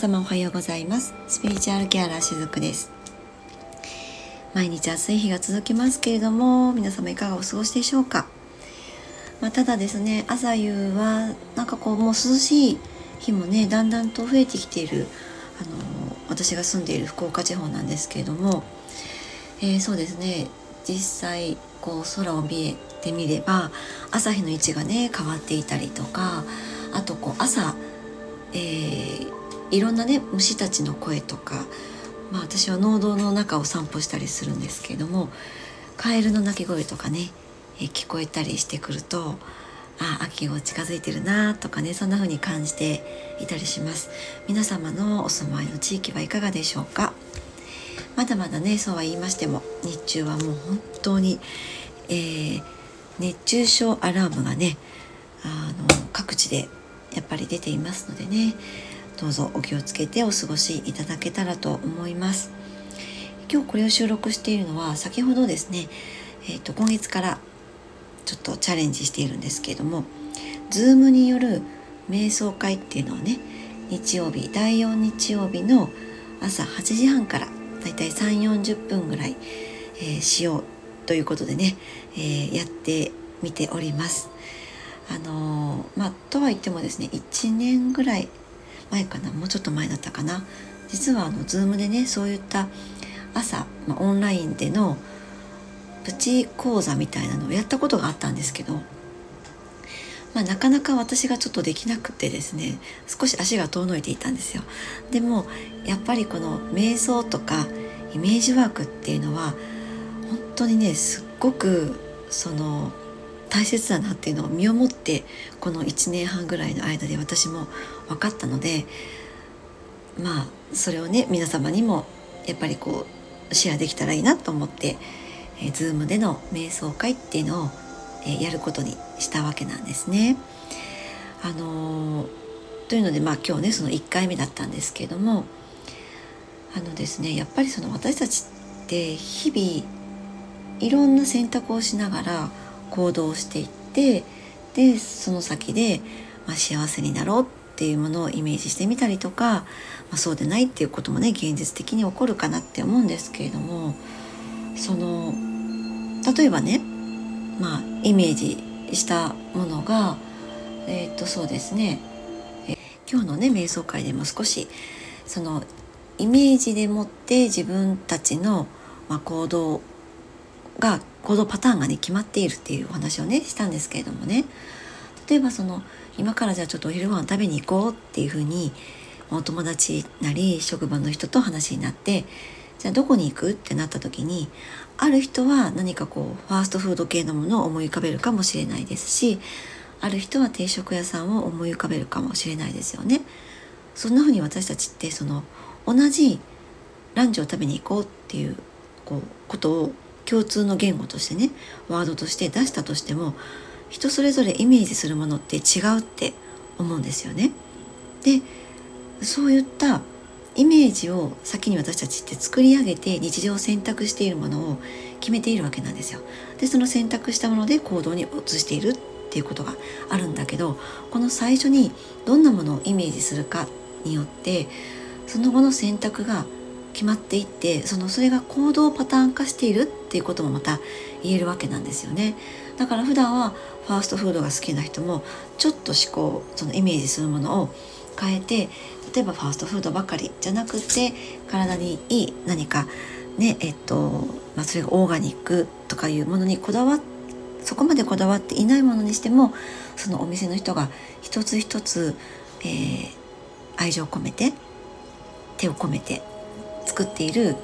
様おはようございます。スピリチュアルケアラーしずくです。毎日暑い日が続きますけれども皆様いかがお過ごしでしょうか、まあ、ただですね朝夕はなんかこうもう涼しい日もねだんだんと増えてきているあの私が住んでいる福岡地方なんですけれども、えー、そうですね実際こう空を見えてみれば朝日の位置がね変わっていたりとかあとこう朝、えー、いろんなね虫たちの声とか、まあ、私は農道の中を散歩したりするんですけれどもカエルの鳴き声とかね、え、聞こえたりしてくるとあ秋が近づいてるなとかねそんな風に感じていたりします。皆様のお住まいの地域はいかがでしょうか？まだまだねそうは言いましても日中はもう本当に、えー、熱中症アラームがねあの各地でやっぱり出ていますのでね。どうぞお気をつけてお過ごしいただけたらと思います今日これを収録しているのは先ほどですね、えーと、今月からちょっとチャレンジしているんですけれども Zoom による瞑想会っていうのをね日曜日第4日曜日の朝8時半からだいたい3 4 0分ぐらい、えー、しようということでね、えー、やってみております。あのー、まあとは言ってもですね1年ぐらい前かな？もうちょっと前だったかな？実はあの Zoom でねそういった朝、まあ、オンラインでのプチ講座みたいなのをやったことがあったんですけど、まあ、なかなか私がちょっとできなくてですね少し足が遠のいていたんですよ。でもやっぱりこの瞑想とかイメージワークっていうのは本当にねすっごくその大切だなっていうのを身をもってこの1年半ぐらいの間で私も分かったのでまあそれをね皆様にもやっぱりこうシェアできたらいいなと思って、えー、Zoom での瞑想会っていうのを、えー、やることにしたわけなんですね。あのー、というのでまあ今日ねその1回目だったんですけれどもあのですねやっぱりその私たちって日々いろんな選択をしながら行動していってでその先で、まあ、幸せになろうっていうものをイメージしてみたりとか、まあ、そうでないっていうこともね現実的に起こるかなって思うんですけれどもその例えばねまあイメージしたものがえっ、とそうですねえ今日のね瞑想会でも少しそのイメージでもって自分たちの、まあ、行動が行動パターンがね決まっているっていうお話をねしたんですけれどもね例えばその今からじゃあちょっとお昼ご飯食べに行こうっていうふうにお友達なり職場の人と話になってじゃあどこに行くってなった時にある人は何かこうファーストフード系のものを思い浮かべるかもしれないですしある人は定食屋さんを思い浮かべるかもしれないですよね。そんな風に私たちってその同じランチを食べに行こうっていうこうことを共通の言語としてねワードとして出したとしても人それぞれイメージするものって違うって思うんですよね。でそういったイメージを先に私たちって作り上げて日常を選択しているものを決めているわけなんですよ。でその選択したもので行動に移しているっていうことがあるんだけどこの最初にどんなものをイメージするかによってその後の選択が決まっていってそのそれが行動パターン化しているっていうこともまた言えるわけなんですよね。だから普段はファーストフードが好きな人もちょっと思考そのイメージするものを変えて例えばファーストフードばかりじゃなくて体にいい何かねえっと、まあ、それがオーガニックとかいうものにこだわってそこまでこだわっていないものにしてもそのお店の人が一つ一つ、えー、愛情を込めて手を込めて作っている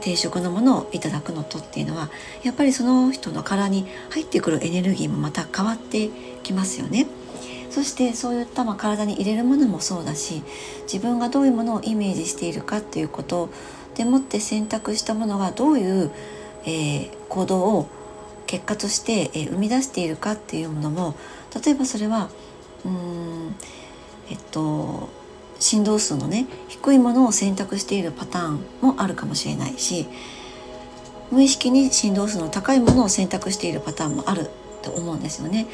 定食のものをいただくのとっていうのはやっぱりその人の殻に入ってくるエネルギーもまた変わってきますよね。そしてそういったま体に入れるものもそうだし自分がどういうものをイメージしているかっていうことでもって選択したものがどういう、えー、行動を結果として、えー、生み出しているかっていうものも例えばそれはうーんえっと振動数のね低いものを選択しているパターンもあるかもしれないし無意識に振動数の高いものを選択しているパターンもあると思うんですよね。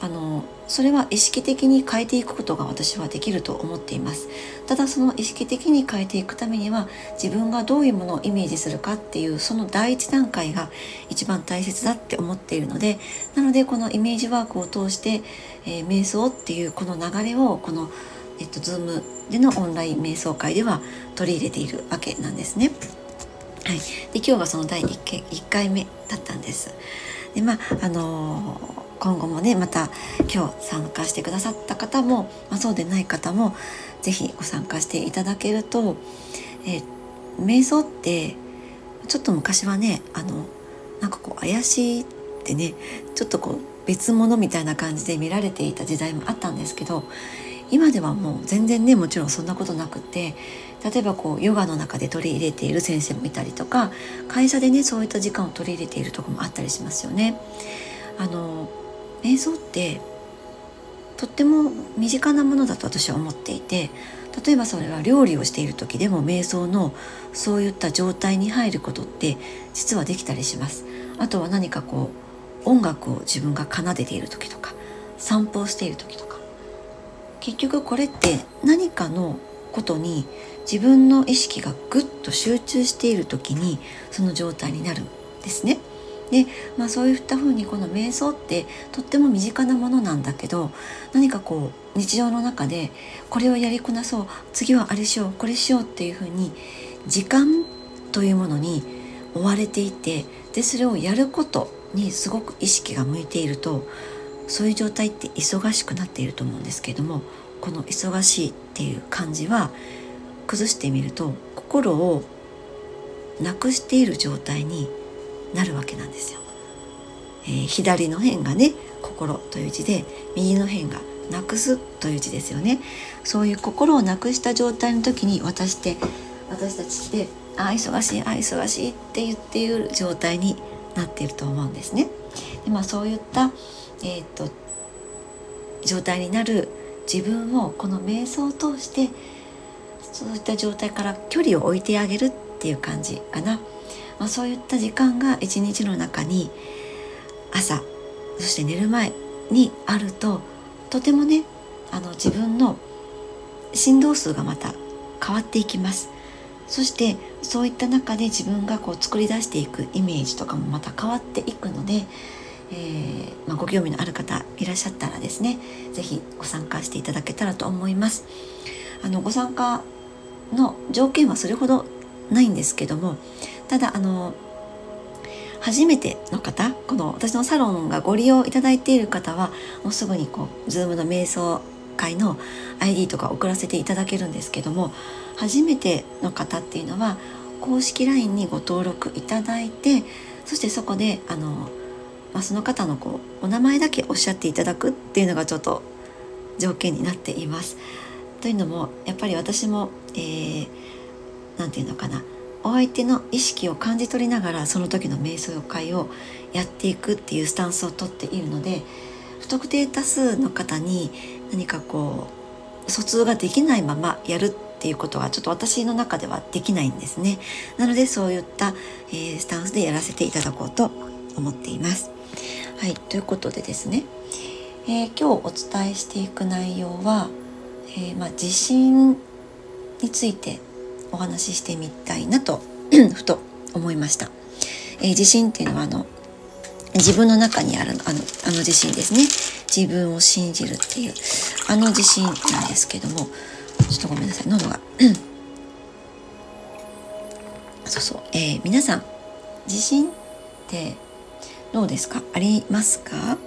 あのそれは意識的に変えていくことが私はできると思っていますただその意識的に変えていくためには自分がどういうものをイメージするかっていうその第一段階が一番大切だって思っているのでなのでこのイメージワークを通して、えー、瞑想っていうこの流れをこのえっと、Zoom でのオンライン瞑想会では取り入れているわけなんですね。はい、で今日がその第 1, 回1回目だったんです。でまああのー今後もねまた今日参加してくださった方も、まあ、そうでない方も是非ご参加していただけると、え瞑想ってちょっと昔はねあのなんかこう怪しいってねちょっとこう別物みたいな感じで見られていた時代もあったんですけど今ではもう全然ねもちろんそんなことなくて例えばこうヨガの中で取り入れている先生もいたりとか会社でねそういった時間を取り入れているとこもあったりしますよね。あの瞑想ってとっても身近なものだと私は思っていて例えばそれは料理をしている時でも瞑想のそういった状態に入ることって実はできたりしますあとは何かこう音楽を自分が奏でている時とか散歩をしている時とか結局これって何かのことに自分の意識がぐっと集中している時にその状態になるんですね。で、まあ、そういったふうにこの瞑想ってとっても身近なものなんだけど何かこう日常の中でこれをやりこなそう次はあれしようこれしようっていうふうに時間というものに追われていてでそれをやることにすごく意識が向いているとそういう状態って忙しくなっていると思うんですけれどもこの忙しいっていう感じは崩してみると心をなくしている状態になるわけなんですよ。えー、左の辺がね心という字で右の辺がなくすという字ですよね。そういう心をなくした状態の時に私って私たちってあ忙しいあ忙しいって言っている状態になっていると思うんですね。でまあそういった、えー、っと状態になる自分をこの瞑想を通してそういった状態から距離を置いてあげるっていう感じかな。まあ、そういった時間が一日の中に朝そして寝る前にあるととてもねあの自分の振動数がまた変わっていきますそしてそういった中で自分がこう作り出していくイメージとかもまた変わっていくので、えー、まあ、ご興味のある方いらっしゃったらですね是非ご参加していただけたらと思います。あのご参加の条件はそれほどないんですけどもただあの初めての方この私のサロンがご利用いただいている方はもうすぐにこう Zoom の瞑想会の ID とか送らせていただけるんですけども初めての方っていうのは公式 LINE にご登録いただいてそしてそこであの、まあ、その方のこうお名前だけおっしゃっていただくっていうのがちょっと条件になっています。というのもやっぱり私も何、えー、て言うのかなお相手の意識を感じ取りながらその時の瞑想会をやっていくっていうスタンスをとっているので不特定多数の方に何かこう疎通ができないままやるっていうことはちょっと私の中ではできないんですね。なのでそういった、えー、スタンスでやらせていただこうと思っています。はい、ということでですね、えー、今日お伝えしていく内容は、えー、まあ、地震についてお話ししてみたいなと ふと思いました。えー、地震っていうのはあの自分の中にあるあのあの地震ですね自分を信じるっていうあの地震なんですけどもちょっとごめんなさい喉が。そうそう、えー、皆さん地震ってどうですか？ありますか？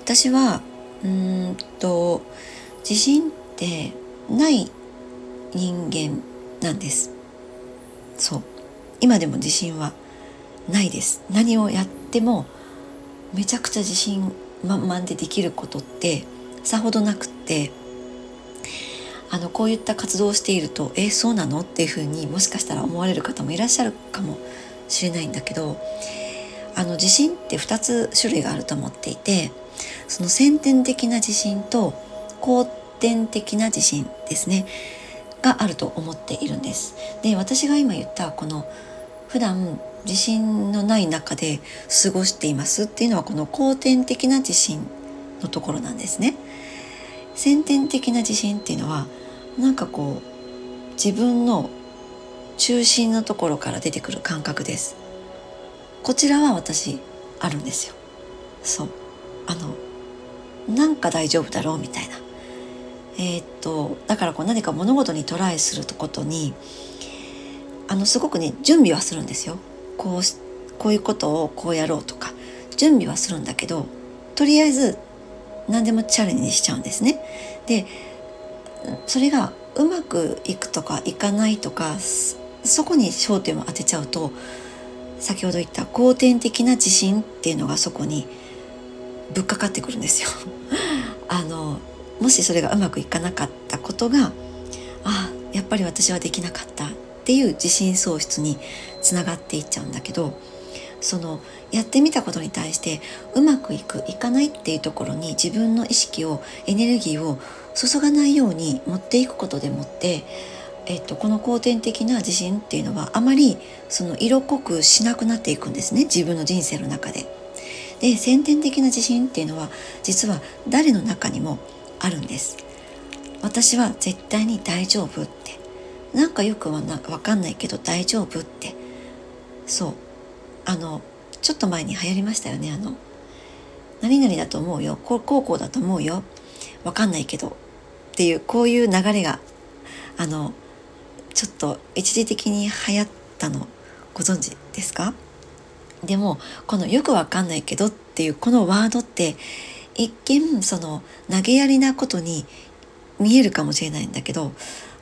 私はうんと地震ってない人間なんです。そう。今でも自信はないです。何をやってもめちゃくちゃ自信満々でできることってさほどなくってあのこういった活動をしているとえそうなの？っていうふうにもしかしたら思われる方もいらっしゃるかもしれないんだけどあの地震って2つ種類があると思っていてその先天的な地震と後天的な地震ですねがあると思っているんです。で私が今言ったこの普段自信のない中で過ごしていますっていうのはこの後天的な自信のところなんですね。先天的な自信っていうのはなんかこう自分の中心のところから出てくる感覚です。こちらは私あるんですよ。そう。あの、なんか大丈夫だろうみたいな。えー、っと、だからこう何か物事にトライすることに、あの、すごくね、準備はするんですよ。こう、こういうことをこうやろうとか、準備はするんだけど、とりあえず何でもチャレンジしちゃうんですね。で、それがうまくいくとかいかないとか、そこに焦点を当てちゃうと、先ほど言った後天的な自信っていうのがそこにぶっかかってくるんですよ。あのもしそれがうまくいかなかったことがあやっぱり私はできなかったっていう自信喪失につながっていっちゃうんだけどそのやってみたことに対してうまくいくいかないっていうところに自分の意識をエネルギーを注がないように持っていくことでもってえっと、この後天的な自信っていうのはあまりその色濃くしなくなっていくんですね自分の人生の中で。で先天的な自信っていうのは実は誰の中にもあるんです。私は絶対に大丈夫ってなんかよくはな分かんないけど大丈夫って。そう。あのちょっと前に流行りましたよねあの。何々だと思うよ。こうこうだと思うよ。分かんないけど。っていうこういう流れがあのちょっと一時的に流行ったの。ご存知ですか？でもこのよくわかんないけどっていうこのワードって一見その投げやりなことに見えるかもしれないんだけど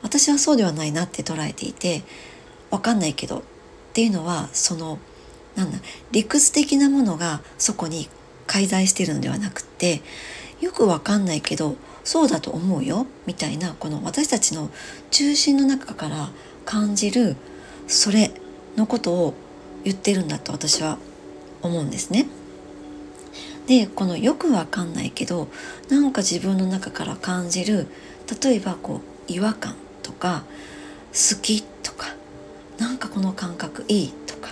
私はそうではないなって捉えていてわかんないけどっていうのはそのなんだ理屈的なものがそこに介在してるのではなくってよくわかんないけどそうだと思うよみたいなこの私たちの中心の中から感じるそれのことを言ってるんだと私は思うんですね。でこのよくわかんないけどなんか自分の中から感じる例えばこう違和感とか好きとかなんかこの感覚いいとか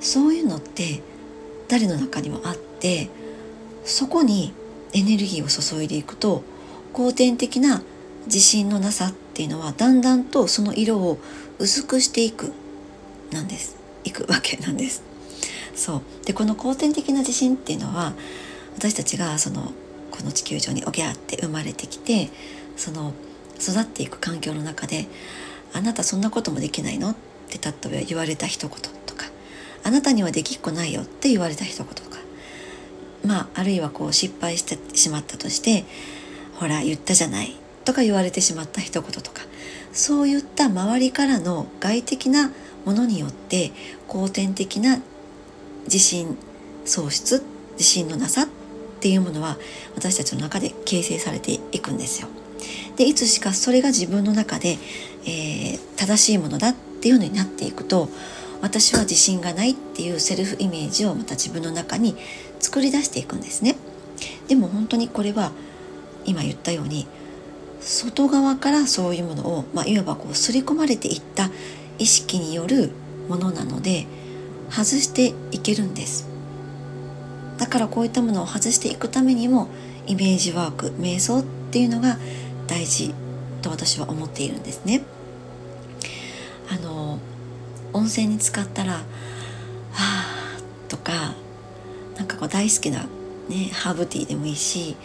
そういうのって誰の中にもあってそこにエネルギーを注いでいくと後天的な自信のなさっていうのはだんだんとその色を薄くしていくなんです。いくわけなんです。そう。でこの後天的な自信っていうのは私たちがそのこの地球上におぎゃって生まれてきてその育っていく環境の中で「あなたそんなこともできないの?」って例えば言われた一言とか「あなたにはできっこないよ」って言われた一言とかまああるいはこう失敗してしまったとしてほら言ったじゃないとか言われてしまった一言とかそういった周りからの外的なものによって後天的な自信喪失自信のなさっていうものは私たちの中で形成されていくんですよ。でいつしかそれが自分の中で、えー、正しいものだっていうのになっていくと私は自信がないっていうセルフイメージをまた自分の中に作り出していくんですね。でも本当にこれは今言ったように外側からそういうものを、まあ、いわばこう刷り込まれていった意識によるものなので外していけるんですだからこういったものを外していくためにもイメージワーク瞑想っていうのが大事と私は思っているんですねあの温泉に浸かったら「はあ」とかなんかこう大好きな、ね、ハーブティーでもいいし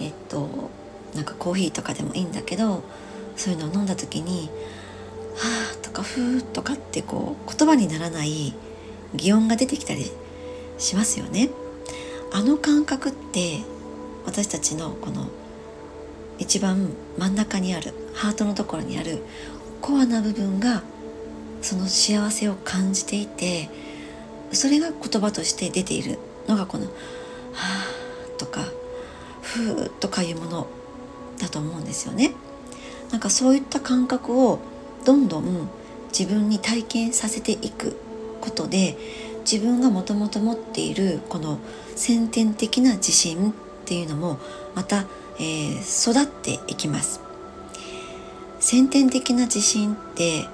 えっとなんかコーヒーとかでもいいんだけどそういうのを飲んだ時に「はあ」とか「ふー」とかってこう言葉にならない擬音が出てきたりしますよね。あの感覚って私たちのこの一番真ん中にあるハートのところにあるコアな部分がその幸せを感じていてそれが言葉として出ているのがこの「はあ」とかふーとかいうものだと思うんですよね。なんかそういった感覚をどんどん自分に体験させていくことで自分がもともと持っているこの先天的な自信っていうのもまた、えー、育っていきます。先天的な自信って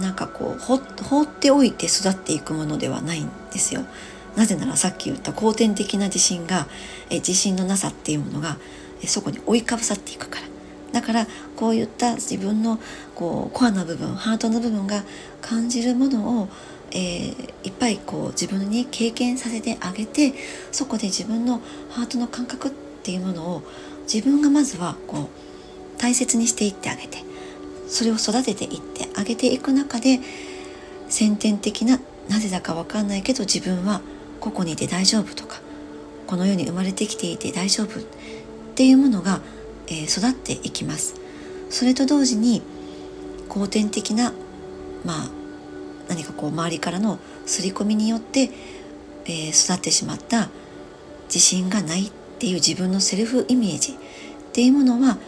なんかこう放っておいて育っていくものではないんですよ。なぜならさっき言った後天的な自信がえ自信のなさっていうものがえそこに追いかぶさっていくからだからこういった自分のこうコアな部分ハートの部分が感じるものを、えー、いっぱいこう自分に経験させてあげてそこで自分のハートの感覚ってっていうものを自分がまずはこう大切にしていってあげてそれを育てていってあげていく中で先天的ななぜだか分かんないけど自分はここにいて大丈夫とかこの世に生まれてきていて大丈夫っていうものが、えー、育っていきます。それと同時に後天的なまあ何かこう周りからの刷り込みによって、えー、育ってしまった自信がないっていう自分のセルフイメージっていうものは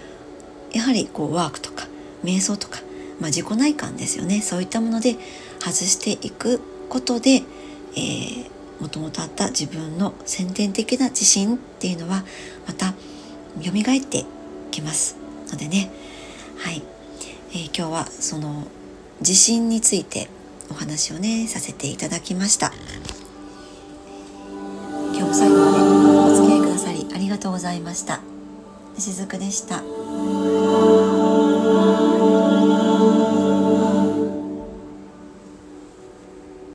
やはりこうワークとか瞑想とか、まあ、自己内観ですよね。そういったもので外していくことで、えー、もともとあった自分の先天的な自信っていうのはまた蘇ってきます。のでね。はい、えー、今日はその自信についてお話をねさせていただきました。今日も最後りがとうございました。しずくでした。